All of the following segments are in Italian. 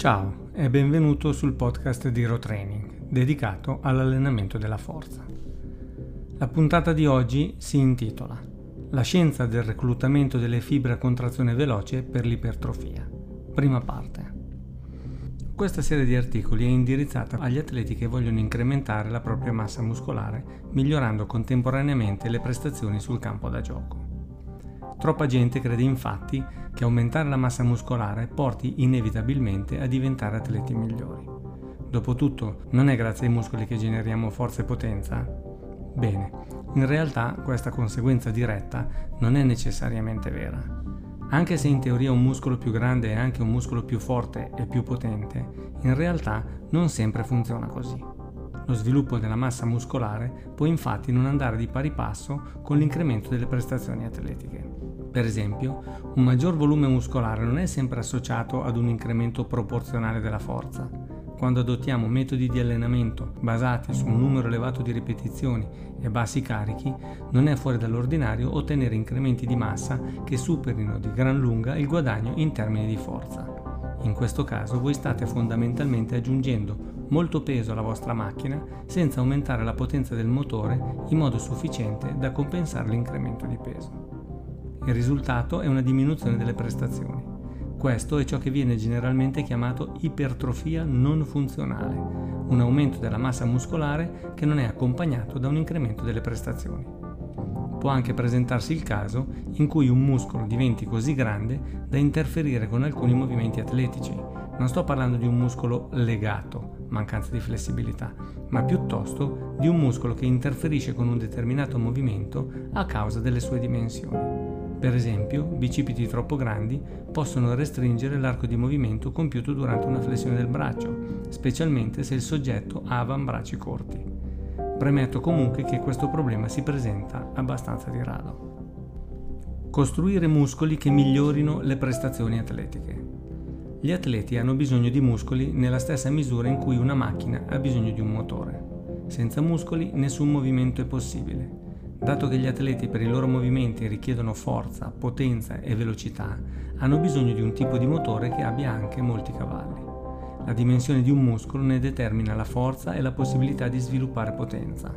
Ciao e benvenuto sul podcast di Hero Training, dedicato all'allenamento della forza. La puntata di oggi si intitola La scienza del reclutamento delle fibre a contrazione veloce per l'ipertrofia. Prima parte. Questa serie di articoli è indirizzata agli atleti che vogliono incrementare la propria massa muscolare, migliorando contemporaneamente le prestazioni sul campo da gioco. Troppa gente crede infatti che aumentare la massa muscolare porti inevitabilmente a diventare atleti migliori. Dopotutto, non è grazie ai muscoli che generiamo forza e potenza? Bene, in realtà questa conseguenza diretta non è necessariamente vera. Anche se in teoria un muscolo più grande è anche un muscolo più forte e più potente, in realtà non sempre funziona così. Lo sviluppo della massa muscolare può infatti non andare di pari passo con l'incremento delle prestazioni atletiche. Per esempio, un maggior volume muscolare non è sempre associato ad un incremento proporzionale della forza. Quando adottiamo metodi di allenamento basati su un numero elevato di ripetizioni e bassi carichi, non è fuori dall'ordinario ottenere incrementi di massa che superino di gran lunga il guadagno in termini di forza. In questo caso voi state fondamentalmente aggiungendo molto peso alla vostra macchina senza aumentare la potenza del motore in modo sufficiente da compensare l'incremento di peso. Il risultato è una diminuzione delle prestazioni. Questo è ciò che viene generalmente chiamato ipertrofia non funzionale, un aumento della massa muscolare che non è accompagnato da un incremento delle prestazioni. Può anche presentarsi il caso in cui un muscolo diventi così grande da interferire con alcuni movimenti atletici. Non sto parlando di un muscolo legato, mancanza di flessibilità, ma piuttosto di un muscolo che interferisce con un determinato movimento a causa delle sue dimensioni. Per esempio, bicipiti troppo grandi possono restringere l'arco di movimento compiuto durante una flessione del braccio, specialmente se il soggetto ha avambracci corti. Premetto comunque che questo problema si presenta abbastanza di rado. Costruire muscoli che migliorino le prestazioni atletiche. Gli atleti hanno bisogno di muscoli nella stessa misura in cui una macchina ha bisogno di un motore. Senza muscoli nessun movimento è possibile. Dato che gli atleti per i loro movimenti richiedono forza, potenza e velocità, hanno bisogno di un tipo di motore che abbia anche molti cavalli. La dimensione di un muscolo ne determina la forza e la possibilità di sviluppare potenza.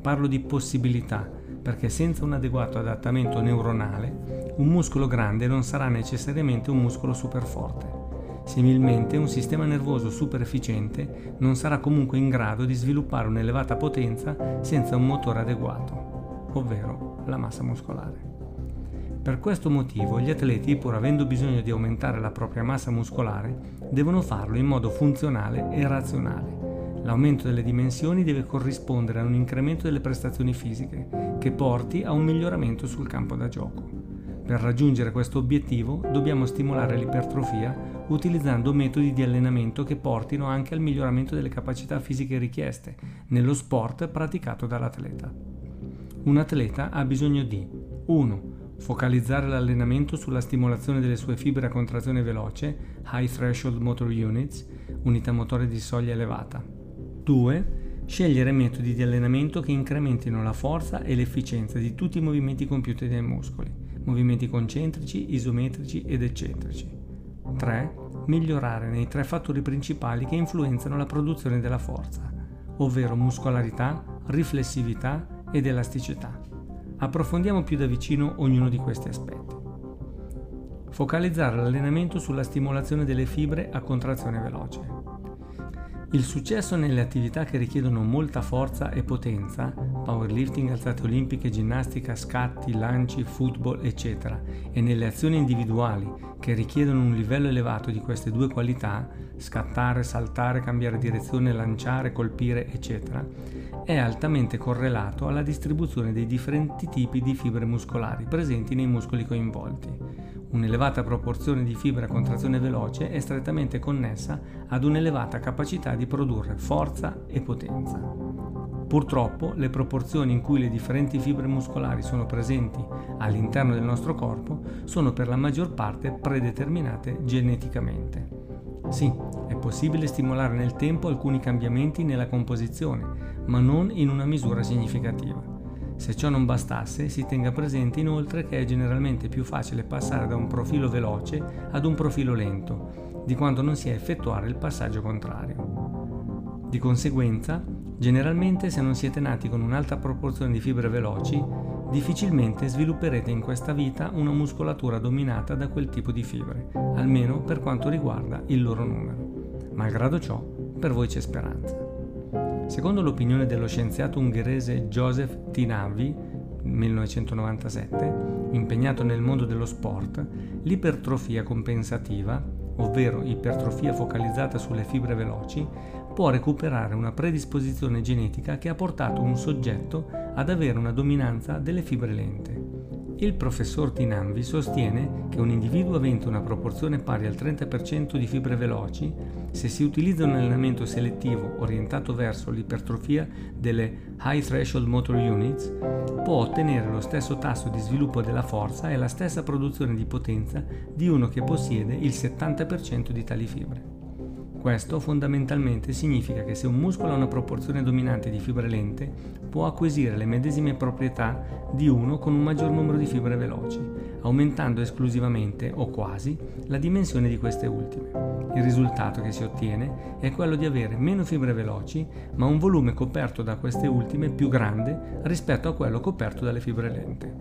Parlo di possibilità perché senza un adeguato adattamento neuronale, un muscolo grande non sarà necessariamente un muscolo super forte. Similmente, un sistema nervoso super efficiente non sarà comunque in grado di sviluppare un'elevata potenza senza un motore adeguato, ovvero la massa muscolare. Per questo motivo gli atleti, pur avendo bisogno di aumentare la propria massa muscolare, devono farlo in modo funzionale e razionale. L'aumento delle dimensioni deve corrispondere a un incremento delle prestazioni fisiche, che porti a un miglioramento sul campo da gioco. Per raggiungere questo obiettivo dobbiamo stimolare l'ipertrofia utilizzando metodi di allenamento che portino anche al miglioramento delle capacità fisiche richieste nello sport praticato dall'atleta. Un atleta ha bisogno di 1 focalizzare l'allenamento sulla stimolazione delle sue fibre a contrazione veloce, High Threshold Motor Units, unità motore di soglia elevata. 2. Scegliere metodi di allenamento che incrementino la forza e l'efficienza di tutti i movimenti compiuti dai muscoli, movimenti concentrici, isometrici ed eccentrici. 3. Migliorare nei tre fattori principali che influenzano la produzione della forza, ovvero muscolarità, riflessività ed elasticità. Approfondiamo più da vicino ognuno di questi aspetti. Focalizzare l'allenamento sulla stimolazione delle fibre a contrazione veloce. Il successo nelle attività che richiedono molta forza e potenza, powerlifting, alzate olimpiche, ginnastica, scatti, lanci, football, eccetera, e nelle azioni individuali che richiedono un livello elevato di queste due qualità, scattare, saltare, cambiare direzione, lanciare, colpire, eccetera, è altamente correlato alla distribuzione dei differenti tipi di fibre muscolari presenti nei muscoli coinvolti Un'elevata proporzione di fibra a contrazione veloce è strettamente connessa ad un'elevata capacità di produrre forza e potenza. Purtroppo le proporzioni in cui le differenti fibre muscolari sono presenti all'interno del nostro corpo sono per la maggior parte predeterminate geneticamente. Sì, è possibile stimolare nel tempo alcuni cambiamenti nella composizione, ma non in una misura significativa. Se ciò non bastasse, si tenga presente inoltre che è generalmente più facile passare da un profilo veloce ad un profilo lento, di quanto non sia effettuare il passaggio contrario. Di conseguenza, generalmente se non siete nati con un'alta proporzione di fibre veloci, difficilmente svilupperete in questa vita una muscolatura dominata da quel tipo di fibre, almeno per quanto riguarda il loro numero. Malgrado ciò, per voi c'è speranza. Secondo l'opinione dello scienziato ungherese Joseph Tinavi, 1997, impegnato nel mondo dello sport, l'ipertrofia compensativa, ovvero ipertrofia focalizzata sulle fibre veloci, può recuperare una predisposizione genetica che ha portato un soggetto ad avere una dominanza delle fibre lente. Il professor Tinambi sostiene che un individuo avente una proporzione pari al 30% di fibre veloci, se si utilizza un allenamento selettivo orientato verso l'ipertrofia delle High Threshold Motor Units, può ottenere lo stesso tasso di sviluppo della forza e la stessa produzione di potenza di uno che possiede il 70% di tali fibre. Questo fondamentalmente significa che se un muscolo ha una proporzione dominante di fibre lente, può acquisire le medesime proprietà di uno con un maggior numero di fibre veloci, aumentando esclusivamente o quasi la dimensione di queste ultime. Il risultato che si ottiene è quello di avere meno fibre veloci, ma un volume coperto da queste ultime più grande rispetto a quello coperto dalle fibre lente.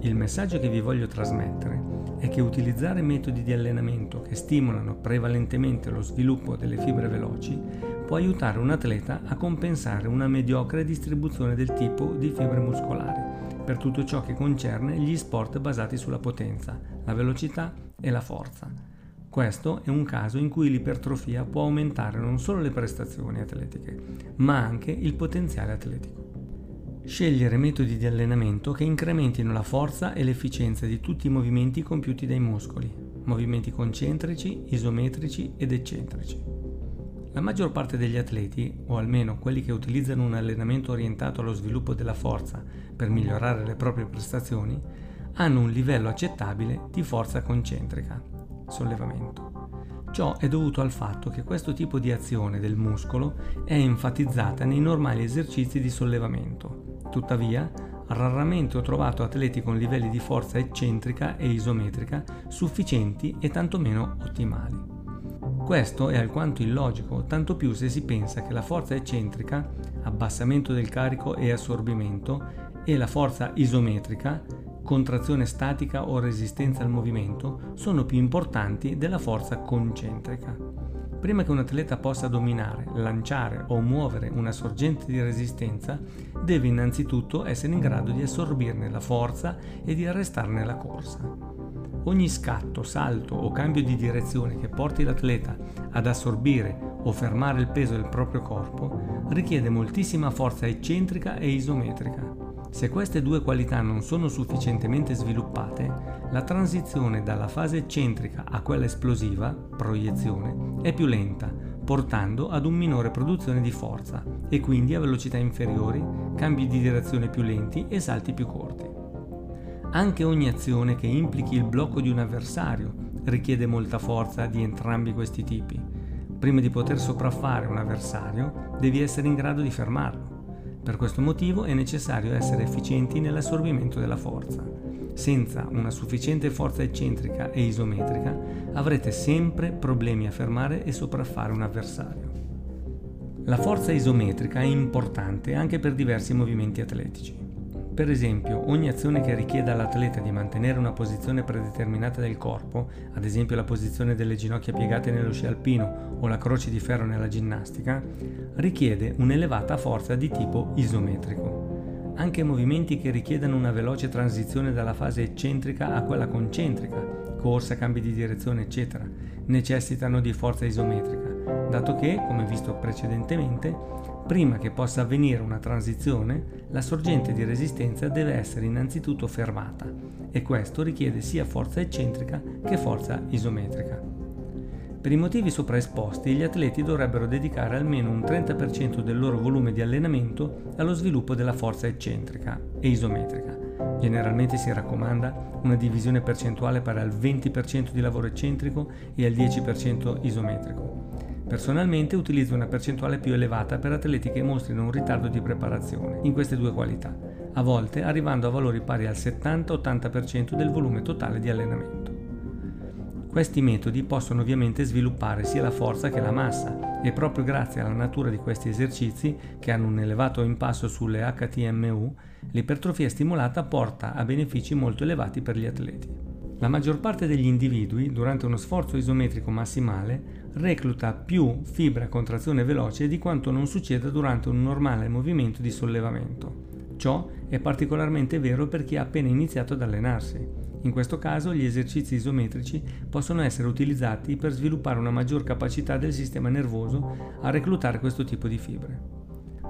Il messaggio che vi voglio trasmettere è che utilizzare metodi di allenamento che stimolano prevalentemente lo sviluppo delle fibre veloci può aiutare un atleta a compensare una mediocre distribuzione del tipo di fibre muscolari per tutto ciò che concerne gli sport basati sulla potenza, la velocità e la forza. Questo è un caso in cui l'ipertrofia può aumentare non solo le prestazioni atletiche, ma anche il potenziale atletico. Scegliere metodi di allenamento che incrementino la forza e l'efficienza di tutti i movimenti compiuti dai muscoli, movimenti concentrici, isometrici ed eccentrici. La maggior parte degli atleti, o almeno quelli che utilizzano un allenamento orientato allo sviluppo della forza per migliorare le proprie prestazioni, hanno un livello accettabile di forza concentrica, sollevamento. Ciò è dovuto al fatto che questo tipo di azione del muscolo è enfatizzata nei normali esercizi di sollevamento. Tuttavia, raramente ho trovato atleti con livelli di forza eccentrica e isometrica sufficienti e tantomeno ottimali. Questo è alquanto illogico, tanto più se si pensa che la forza eccentrica, abbassamento del carico e assorbimento, e la forza isometrica, contrazione statica o resistenza al movimento sono più importanti della forza concentrica. Prima che un atleta possa dominare, lanciare o muovere una sorgente di resistenza, deve innanzitutto essere in grado di assorbirne la forza e di arrestarne la corsa. Ogni scatto, salto o cambio di direzione che porti l'atleta ad assorbire o fermare il peso del proprio corpo richiede moltissima forza eccentrica e isometrica. Se queste due qualità non sono sufficientemente sviluppate, la transizione dalla fase eccentrica a quella esplosiva, proiezione, è più lenta, portando ad un minore produzione di forza e quindi a velocità inferiori, cambi di direzione più lenti e salti più corti. Anche ogni azione che implichi il blocco di un avversario richiede molta forza di entrambi questi tipi. Prima di poter sopraffare un avversario, devi essere in grado di fermarlo. Per questo motivo è necessario essere efficienti nell'assorbimento della forza. Senza una sufficiente forza eccentrica e isometrica avrete sempre problemi a fermare e sopraffare un avversario. La forza isometrica è importante anche per diversi movimenti atletici. Per esempio, ogni azione che richieda all'atleta di mantenere una posizione predeterminata del corpo, ad esempio la posizione delle ginocchia piegate nello sci alpino o la croce di ferro nella ginnastica, richiede un'elevata forza di tipo isometrico. Anche movimenti che richiedano una veloce transizione dalla fase eccentrica a quella concentrica, corsa, cambi di direzione, eccetera, necessitano di forza isometrica, dato che, come visto precedentemente, Prima che possa avvenire una transizione, la sorgente di resistenza deve essere innanzitutto fermata e questo richiede sia forza eccentrica che forza isometrica. Per i motivi sopra esposti, gli atleti dovrebbero dedicare almeno un 30% del loro volume di allenamento allo sviluppo della forza eccentrica e isometrica. Generalmente si raccomanda una divisione percentuale pari al 20% di lavoro eccentrico e al 10% isometrico. Personalmente utilizzo una percentuale più elevata per atleti che mostrino un ritardo di preparazione in queste due qualità, a volte arrivando a valori pari al 70-80% del volume totale di allenamento. Questi metodi possono ovviamente sviluppare sia la forza che la massa e proprio grazie alla natura di questi esercizi, che hanno un elevato impasto sulle HTMU, l'ipertrofia stimolata porta a benefici molto elevati per gli atleti. La maggior parte degli individui, durante uno sforzo isometrico massimale, recluta più fibra a contrazione veloce di quanto non succeda durante un normale movimento di sollevamento. Ciò è particolarmente vero per chi ha appena iniziato ad allenarsi. In questo caso gli esercizi isometrici possono essere utilizzati per sviluppare una maggior capacità del sistema nervoso a reclutare questo tipo di fibre.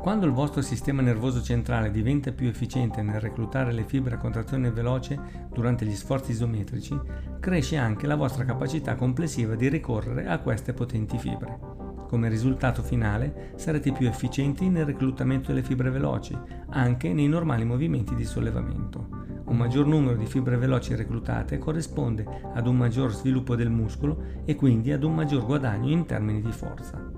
Quando il vostro sistema nervoso centrale diventa più efficiente nel reclutare le fibre a contrazione veloce durante gli sforzi isometrici, cresce anche la vostra capacità complessiva di ricorrere a queste potenti fibre. Come risultato finale sarete più efficienti nel reclutamento delle fibre veloci, anche nei normali movimenti di sollevamento. Un maggior numero di fibre veloci reclutate corrisponde ad un maggior sviluppo del muscolo e quindi ad un maggior guadagno in termini di forza.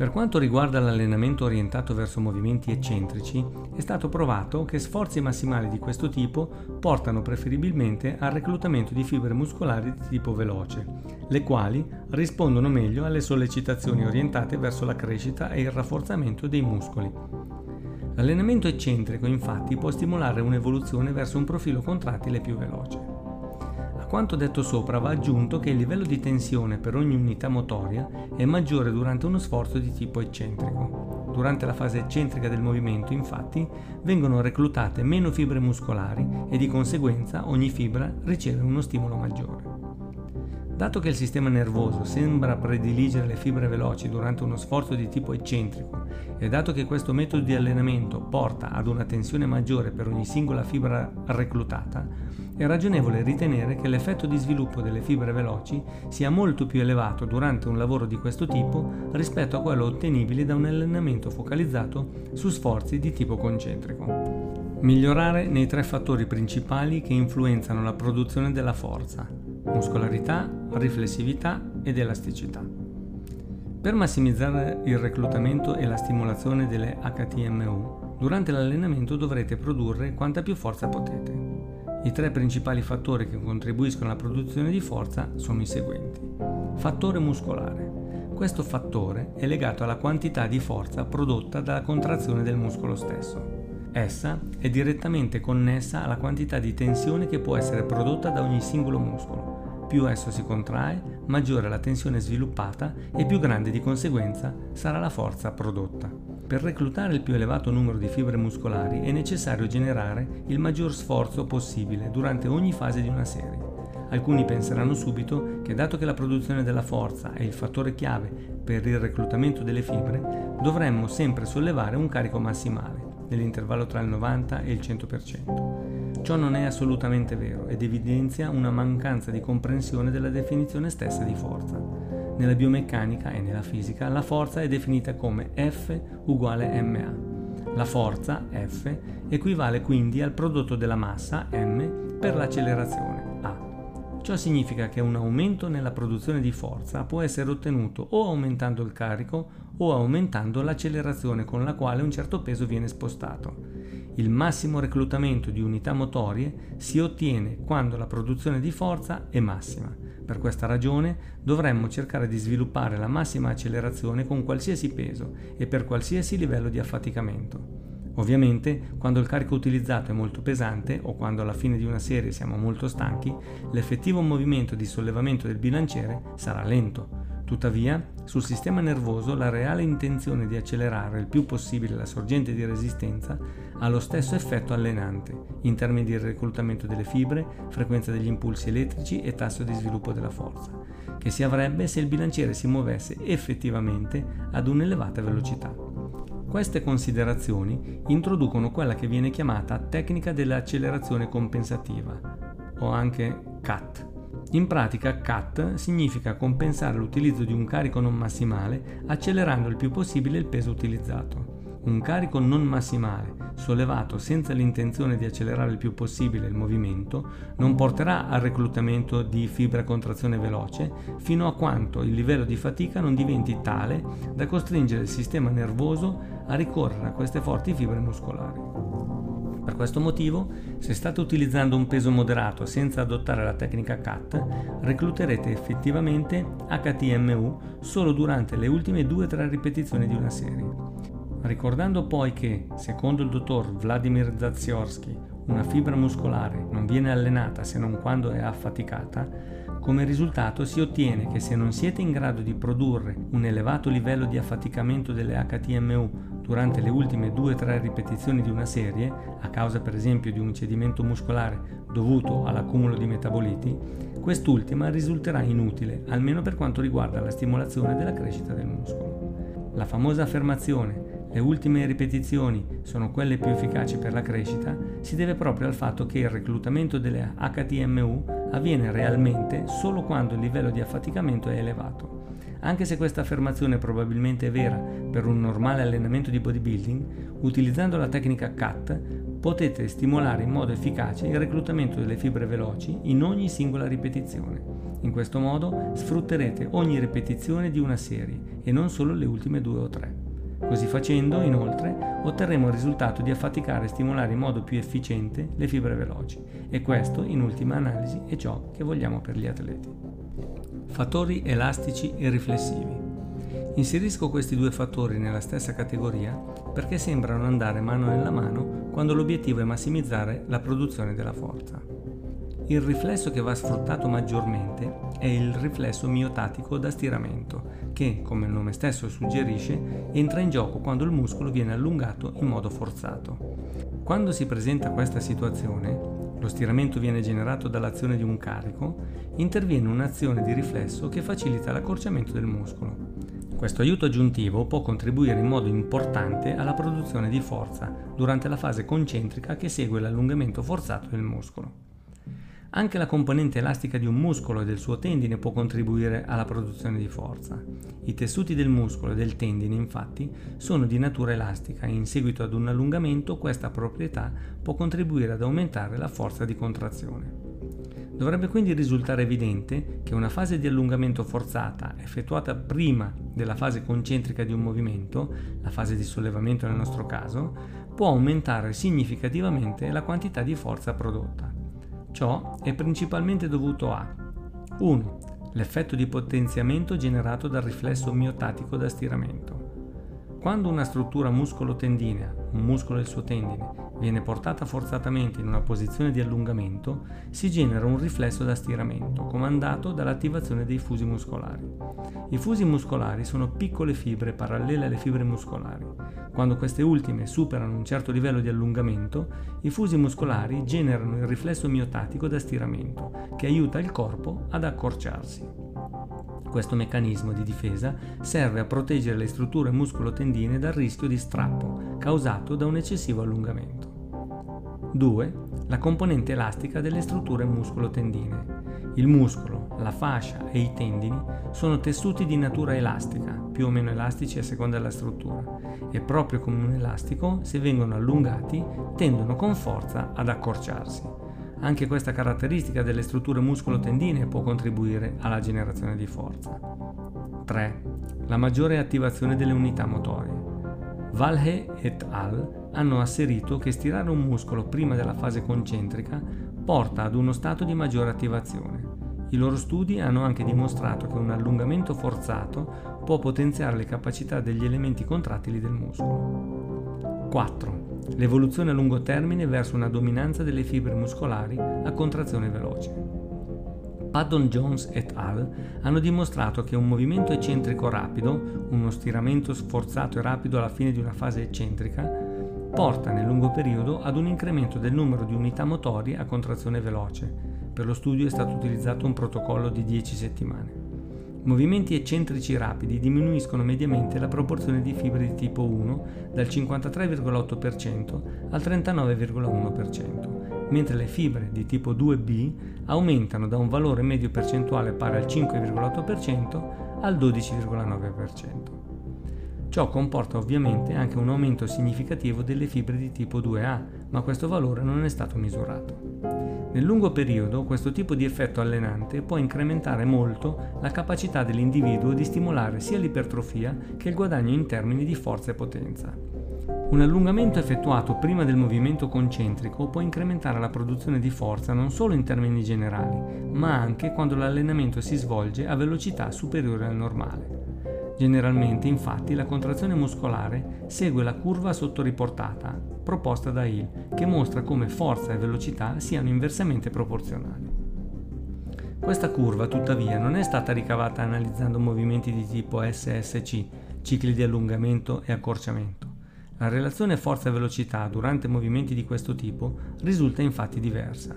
Per quanto riguarda l'allenamento orientato verso movimenti eccentrici, è stato provato che sforzi massimali di questo tipo portano preferibilmente al reclutamento di fibre muscolari di tipo veloce, le quali rispondono meglio alle sollecitazioni orientate verso la crescita e il rafforzamento dei muscoli. L'allenamento eccentrico infatti può stimolare un'evoluzione verso un profilo contrattile più veloce quanto detto sopra va aggiunto che il livello di tensione per ogni unità motoria è maggiore durante uno sforzo di tipo eccentrico. Durante la fase eccentrica del movimento, infatti, vengono reclutate meno fibre muscolari e di conseguenza ogni fibra riceve uno stimolo maggiore. Dato che il sistema nervoso sembra prediligere le fibre veloci durante uno sforzo di tipo eccentrico e dato che questo metodo di allenamento porta ad una tensione maggiore per ogni singola fibra reclutata, è ragionevole ritenere che l'effetto di sviluppo delle fibre veloci sia molto più elevato durante un lavoro di questo tipo rispetto a quello ottenibile da un allenamento focalizzato su sforzi di tipo concentrico. Migliorare nei tre fattori principali che influenzano la produzione della forza, muscolarità, riflessività ed elasticità. Per massimizzare il reclutamento e la stimolazione delle HTMU, durante l'allenamento dovrete produrre quanta più forza potete. I tre principali fattori che contribuiscono alla produzione di forza sono i seguenti. Fattore muscolare. Questo fattore è legato alla quantità di forza prodotta dalla contrazione del muscolo stesso. Essa è direttamente connessa alla quantità di tensione che può essere prodotta da ogni singolo muscolo più esso si contrae, maggiore la tensione sviluppata e più grande di conseguenza sarà la forza prodotta. Per reclutare il più elevato numero di fibre muscolari è necessario generare il maggior sforzo possibile durante ogni fase di una serie. Alcuni penseranno subito che dato che la produzione della forza è il fattore chiave per il reclutamento delle fibre, dovremmo sempre sollevare un carico massimale, nell'intervallo tra il 90 e il 100%. Ciò non è assolutamente vero ed evidenzia una mancanza di comprensione della definizione stessa di forza. Nella biomeccanica e nella fisica la forza è definita come F uguale ma. La forza, F, equivale quindi al prodotto della massa, m, per l'accelerazione, a. Ciò significa che un aumento nella produzione di forza può essere ottenuto o aumentando il carico o aumentando l'accelerazione con la quale un certo peso viene spostato. Il massimo reclutamento di unità motorie si ottiene quando la produzione di forza è massima. Per questa ragione dovremmo cercare di sviluppare la massima accelerazione con qualsiasi peso e per qualsiasi livello di affaticamento. Ovviamente, quando il carico utilizzato è molto pesante o quando alla fine di una serie siamo molto stanchi, l'effettivo movimento di sollevamento del bilanciere sarà lento, Tuttavia, sul sistema nervoso la reale intenzione di accelerare il più possibile la sorgente di resistenza ha lo stesso effetto allenante, in termini di reclutamento delle fibre, frequenza degli impulsi elettrici e tasso di sviluppo della forza, che si avrebbe se il bilanciere si muovesse effettivamente ad un'elevata velocità. Queste considerazioni introducono quella che viene chiamata tecnica dell'accelerazione compensativa, o anche CAT in pratica CAT significa compensare l'utilizzo di un carico non massimale accelerando il più possibile il peso utilizzato. Un carico non massimale, sollevato senza l'intenzione di accelerare il più possibile il movimento, non porterà al reclutamento di fibra contrazione veloce fino a quanto il livello di fatica non diventi tale da costringere il sistema nervoso a ricorrere a queste forti fibre muscolari. Per questo motivo, se state utilizzando un peso moderato senza adottare la tecnica CAT, recluterete effettivamente HTMU solo durante le ultime 2-3 ripetizioni di una serie. Ricordando poi che, secondo il dottor Vladimir Zaziorsky, una fibra muscolare non viene allenata se non quando è affaticata, come risultato si ottiene che se non siete in grado di produrre un elevato livello di affaticamento delle HTMU durante le ultime 2-3 ripetizioni di una serie, a causa per esempio di un cedimento muscolare dovuto all'accumulo di metaboliti, quest'ultima risulterà inutile, almeno per quanto riguarda la stimolazione della crescita del muscolo. La famosa affermazione le ultime ripetizioni sono quelle più efficaci per la crescita, si deve proprio al fatto che il reclutamento delle HTMU avviene realmente solo quando il livello di affaticamento è elevato. Anche se questa affermazione probabilmente è vera per un normale allenamento di bodybuilding, utilizzando la tecnica CAT potete stimolare in modo efficace il reclutamento delle fibre veloci in ogni singola ripetizione. In questo modo sfrutterete ogni ripetizione di una serie e non solo le ultime due o tre. Così facendo, inoltre, otterremo il risultato di affaticare e stimolare in modo più efficiente le fibre veloci e questo, in ultima analisi, è ciò che vogliamo per gli atleti. Fattori elastici e riflessivi. Inserisco questi due fattori nella stessa categoria perché sembrano andare mano nella mano quando l'obiettivo è massimizzare la produzione della forza. Il riflesso che va sfruttato maggiormente è il riflesso miotatico da stiramento, che, come il nome stesso suggerisce, entra in gioco quando il muscolo viene allungato in modo forzato. Quando si presenta questa situazione, lo stiramento viene generato dall'azione di un carico, interviene un'azione di riflesso che facilita l'accorciamento del muscolo. Questo aiuto aggiuntivo può contribuire in modo importante alla produzione di forza durante la fase concentrica che segue l'allungamento forzato del muscolo. Anche la componente elastica di un muscolo e del suo tendine può contribuire alla produzione di forza. I tessuti del muscolo e del tendine infatti sono di natura elastica e in seguito ad un allungamento questa proprietà può contribuire ad aumentare la forza di contrazione. Dovrebbe quindi risultare evidente che una fase di allungamento forzata effettuata prima della fase concentrica di un movimento, la fase di sollevamento nel nostro caso, può aumentare significativamente la quantità di forza prodotta. Ciò è principalmente dovuto a 1. L'effetto di potenziamento generato dal riflesso miotatico da stiramento. Quando una struttura muscolo-tendinea, un muscolo il suo tendine, viene portata forzatamente in una posizione di allungamento, si genera un riflesso da stiramento comandato dall'attivazione dei fusi muscolari. I fusi muscolari sono piccole fibre parallele alle fibre muscolari. Quando queste ultime superano un certo livello di allungamento, i fusi muscolari generano il riflesso miotatico da stiramento, che aiuta il corpo ad accorciarsi. Questo meccanismo di difesa serve a proteggere le strutture muscolo-tendine dal rischio di strappo causato da un eccessivo allungamento. 2. La componente elastica delle strutture muscolo-tendine. Il muscolo, la fascia e i tendini sono tessuti di natura elastica, più o meno elastici a seconda della struttura, e proprio come un elastico, se vengono allungati, tendono con forza ad accorciarsi. Anche questa caratteristica delle strutture muscolo-tendine può contribuire alla generazione di forza. 3. La maggiore attivazione delle unità motorie. Valhe et al. hanno asserito che stirare un muscolo prima della fase concentrica porta ad uno stato di maggiore attivazione. I loro studi hanno anche dimostrato che un allungamento forzato può potenziare le capacità degli elementi contrattili del muscolo. 4 l'evoluzione a lungo termine verso una dominanza delle fibre muscolari a contrazione veloce. Paddon Jones et al. hanno dimostrato che un movimento eccentrico rapido, uno stiramento sforzato e rapido alla fine di una fase eccentrica, porta nel lungo periodo ad un incremento del numero di unità motorie a contrazione veloce. Per lo studio è stato utilizzato un protocollo di 10 settimane. Movimenti eccentrici rapidi diminuiscono mediamente la proporzione di fibre di tipo 1 dal 53,8% al 39,1%, mentre le fibre di tipo 2B aumentano da un valore medio percentuale pari al 5,8% al 12,9%. Ciò comporta ovviamente anche un aumento significativo delle fibre di tipo 2A, ma questo valore non è stato misurato. Nel lungo periodo questo tipo di effetto allenante può incrementare molto la capacità dell'individuo di stimolare sia l'ipertrofia che il guadagno in termini di forza e potenza. Un allungamento effettuato prima del movimento concentrico può incrementare la produzione di forza non solo in termini generali, ma anche quando l'allenamento si svolge a velocità superiore al normale. Generalmente, infatti, la contrazione muscolare segue la curva sottoriportata proposta da Hill, che mostra come forza e velocità siano inversamente proporzionali. Questa curva, tuttavia, non è stata ricavata analizzando movimenti di tipo SSC, cicli di allungamento e accorciamento. La relazione forza-velocità durante movimenti di questo tipo risulta infatti diversa.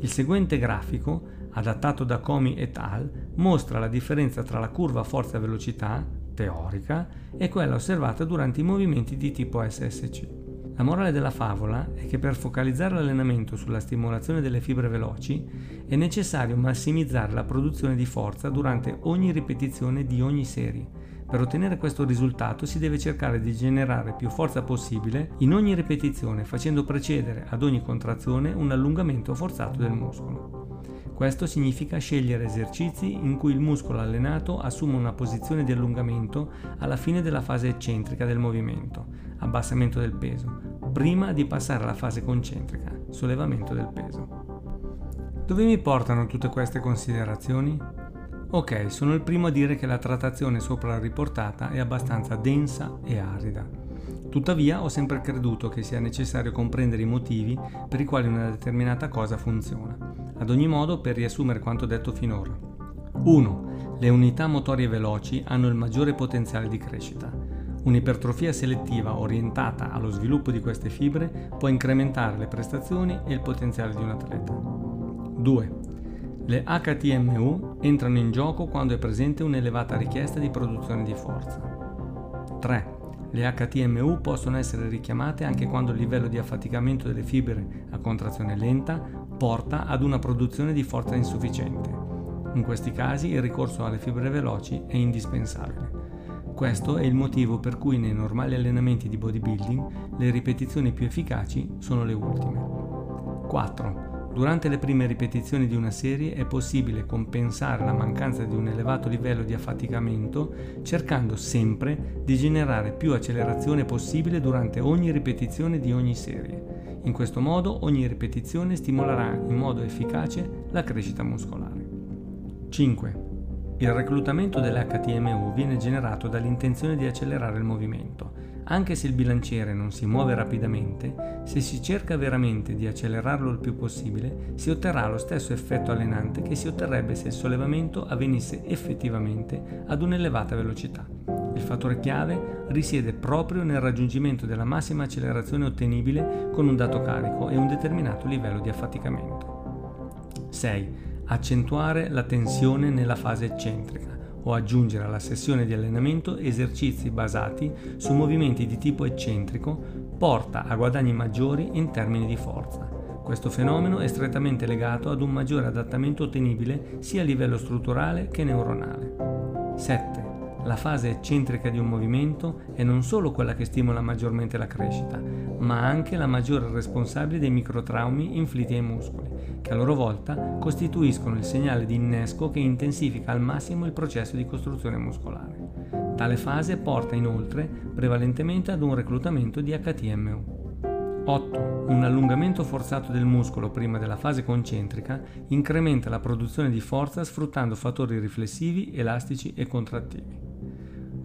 Il seguente grafico, adattato da Comi et al., mostra la differenza tra la curva forza-velocità, teorica, e quella osservata durante i movimenti di tipo SSC. La morale della favola è che per focalizzare l'allenamento sulla stimolazione delle fibre veloci è necessario massimizzare la produzione di forza durante ogni ripetizione di ogni serie per ottenere questo risultato si deve cercare di generare più forza possibile in ogni ripetizione facendo precedere ad ogni contrazione un allungamento forzato del muscolo. Questo significa scegliere esercizi in cui il muscolo allenato assume una posizione di allungamento alla fine della fase eccentrica del movimento, abbassamento del peso, prima di passare alla fase concentrica, sollevamento del peso. Dove mi portano tutte queste considerazioni? Ok, sono il primo a dire che la trattazione sopra riportata è abbastanza densa e arida. Tuttavia ho sempre creduto che sia necessario comprendere i motivi per i quali una determinata cosa funziona. Ad ogni modo, per riassumere quanto detto finora. 1. Le unità motorie veloci hanno il maggiore potenziale di crescita. Un'ipertrofia selettiva orientata allo sviluppo di queste fibre può incrementare le prestazioni e il potenziale di un atleta. 2. Le HTMU entrano in gioco quando è presente un'elevata richiesta di produzione di forza. 3. Le HTMU possono essere richiamate anche quando il livello di affaticamento delle fibre a contrazione lenta porta ad una produzione di forza insufficiente. In questi casi il ricorso alle fibre veloci è indispensabile. Questo è il motivo per cui nei normali allenamenti di bodybuilding le ripetizioni più efficaci sono le ultime. 4. Durante le prime ripetizioni di una serie è possibile compensare la mancanza di un elevato livello di affaticamento cercando sempre di generare più accelerazione possibile durante ogni ripetizione di ogni serie. In questo modo ogni ripetizione stimolerà in modo efficace la crescita muscolare. 5. Il reclutamento dell'HTMU viene generato dall'intenzione di accelerare il movimento anche se il bilanciere non si muove rapidamente, se si cerca veramente di accelerarlo il più possibile, si otterrà lo stesso effetto allenante che si otterrebbe se il sollevamento avvenisse effettivamente ad un'elevata velocità. Il fattore chiave risiede proprio nel raggiungimento della massima accelerazione ottenibile con un dato carico e un determinato livello di affaticamento. 6. Accentuare la tensione nella fase eccentrica o aggiungere alla sessione di allenamento esercizi basati su movimenti di tipo eccentrico porta a guadagni maggiori in termini di forza. Questo fenomeno è strettamente legato ad un maggiore adattamento ottenibile sia a livello strutturale che neuronale. 7. La fase eccentrica di un movimento è non solo quella che stimola maggiormente la crescita, ma anche la maggiore responsabile dei microtraumi inflitti ai muscoli, che a loro volta costituiscono il segnale di innesco che intensifica al massimo il processo di costruzione muscolare. Tale fase porta inoltre prevalentemente ad un reclutamento di HTMU. 8. Un allungamento forzato del muscolo prima della fase concentrica incrementa la produzione di forza sfruttando fattori riflessivi, elastici e contrattivi.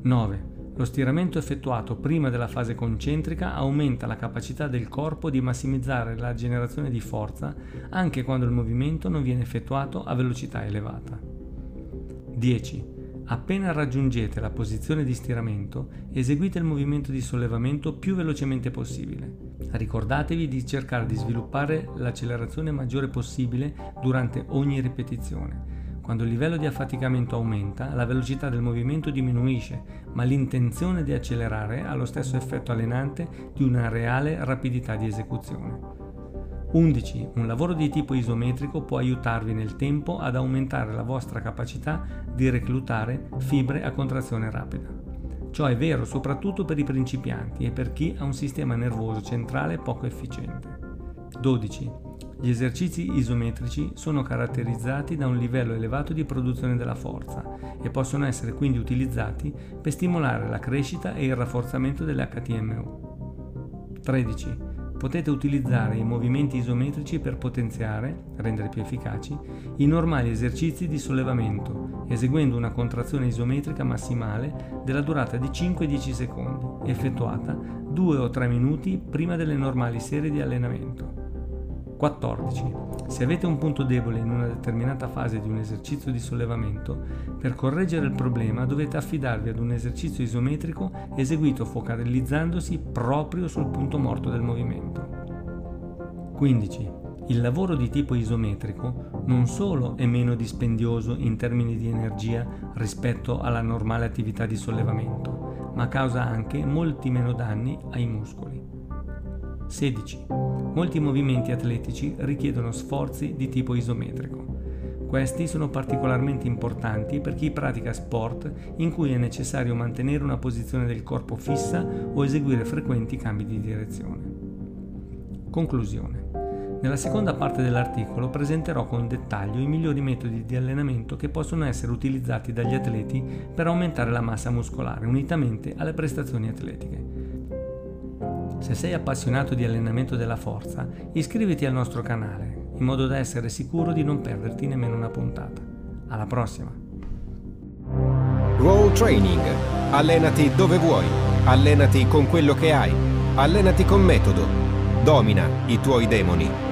9. Lo stiramento effettuato prima della fase concentrica aumenta la capacità del corpo di massimizzare la generazione di forza anche quando il movimento non viene effettuato a velocità elevata. 10. Appena raggiungete la posizione di stiramento, eseguite il movimento di sollevamento più velocemente possibile. Ricordatevi di cercare di sviluppare l'accelerazione maggiore possibile durante ogni ripetizione quando il livello di affaticamento aumenta, la velocità del movimento diminuisce, ma l'intenzione di accelerare ha lo stesso effetto allenante di una reale rapidità di esecuzione. 11. Un lavoro di tipo isometrico può aiutarvi nel tempo ad aumentare la vostra capacità di reclutare fibre a contrazione rapida. Ciò è vero soprattutto per i principianti e per chi ha un sistema nervoso centrale poco efficiente. 12. Gli esercizi isometrici sono caratterizzati da un livello elevato di produzione della forza e possono essere quindi utilizzati per stimolare la crescita e il rafforzamento dell'HTMU. 13. Potete utilizzare i movimenti isometrici per potenziare, rendere più efficaci, i normali esercizi di sollevamento, eseguendo una contrazione isometrica massimale della durata di 5-10 secondi, effettuata 2 o 3 minuti prima delle normali serie di allenamento. 14. Se avete un punto debole in una determinata fase di un esercizio di sollevamento, per correggere il problema dovete affidarvi ad un esercizio isometrico eseguito focalizzandosi proprio sul punto morto del movimento. 15. Il lavoro di tipo isometrico non solo è meno dispendioso in termini di energia rispetto alla normale attività di sollevamento, ma causa anche molti meno danni ai muscoli. 16. Molti movimenti atletici richiedono sforzi di tipo isometrico. Questi sono particolarmente importanti per chi pratica sport in cui è necessario mantenere una posizione del corpo fissa o eseguire frequenti cambi di direzione. Conclusione. Nella seconda parte dell'articolo presenterò con dettaglio i migliori metodi di allenamento che possono essere utilizzati dagli atleti per aumentare la massa muscolare unitamente alle prestazioni atletiche. Se sei appassionato di allenamento della forza, iscriviti al nostro canale, in modo da essere sicuro di non perderti nemmeno una puntata. Alla prossima! Roll Training. Allenati dove vuoi. Allenati con quello che hai. Allenati con metodo. Domina i tuoi demoni.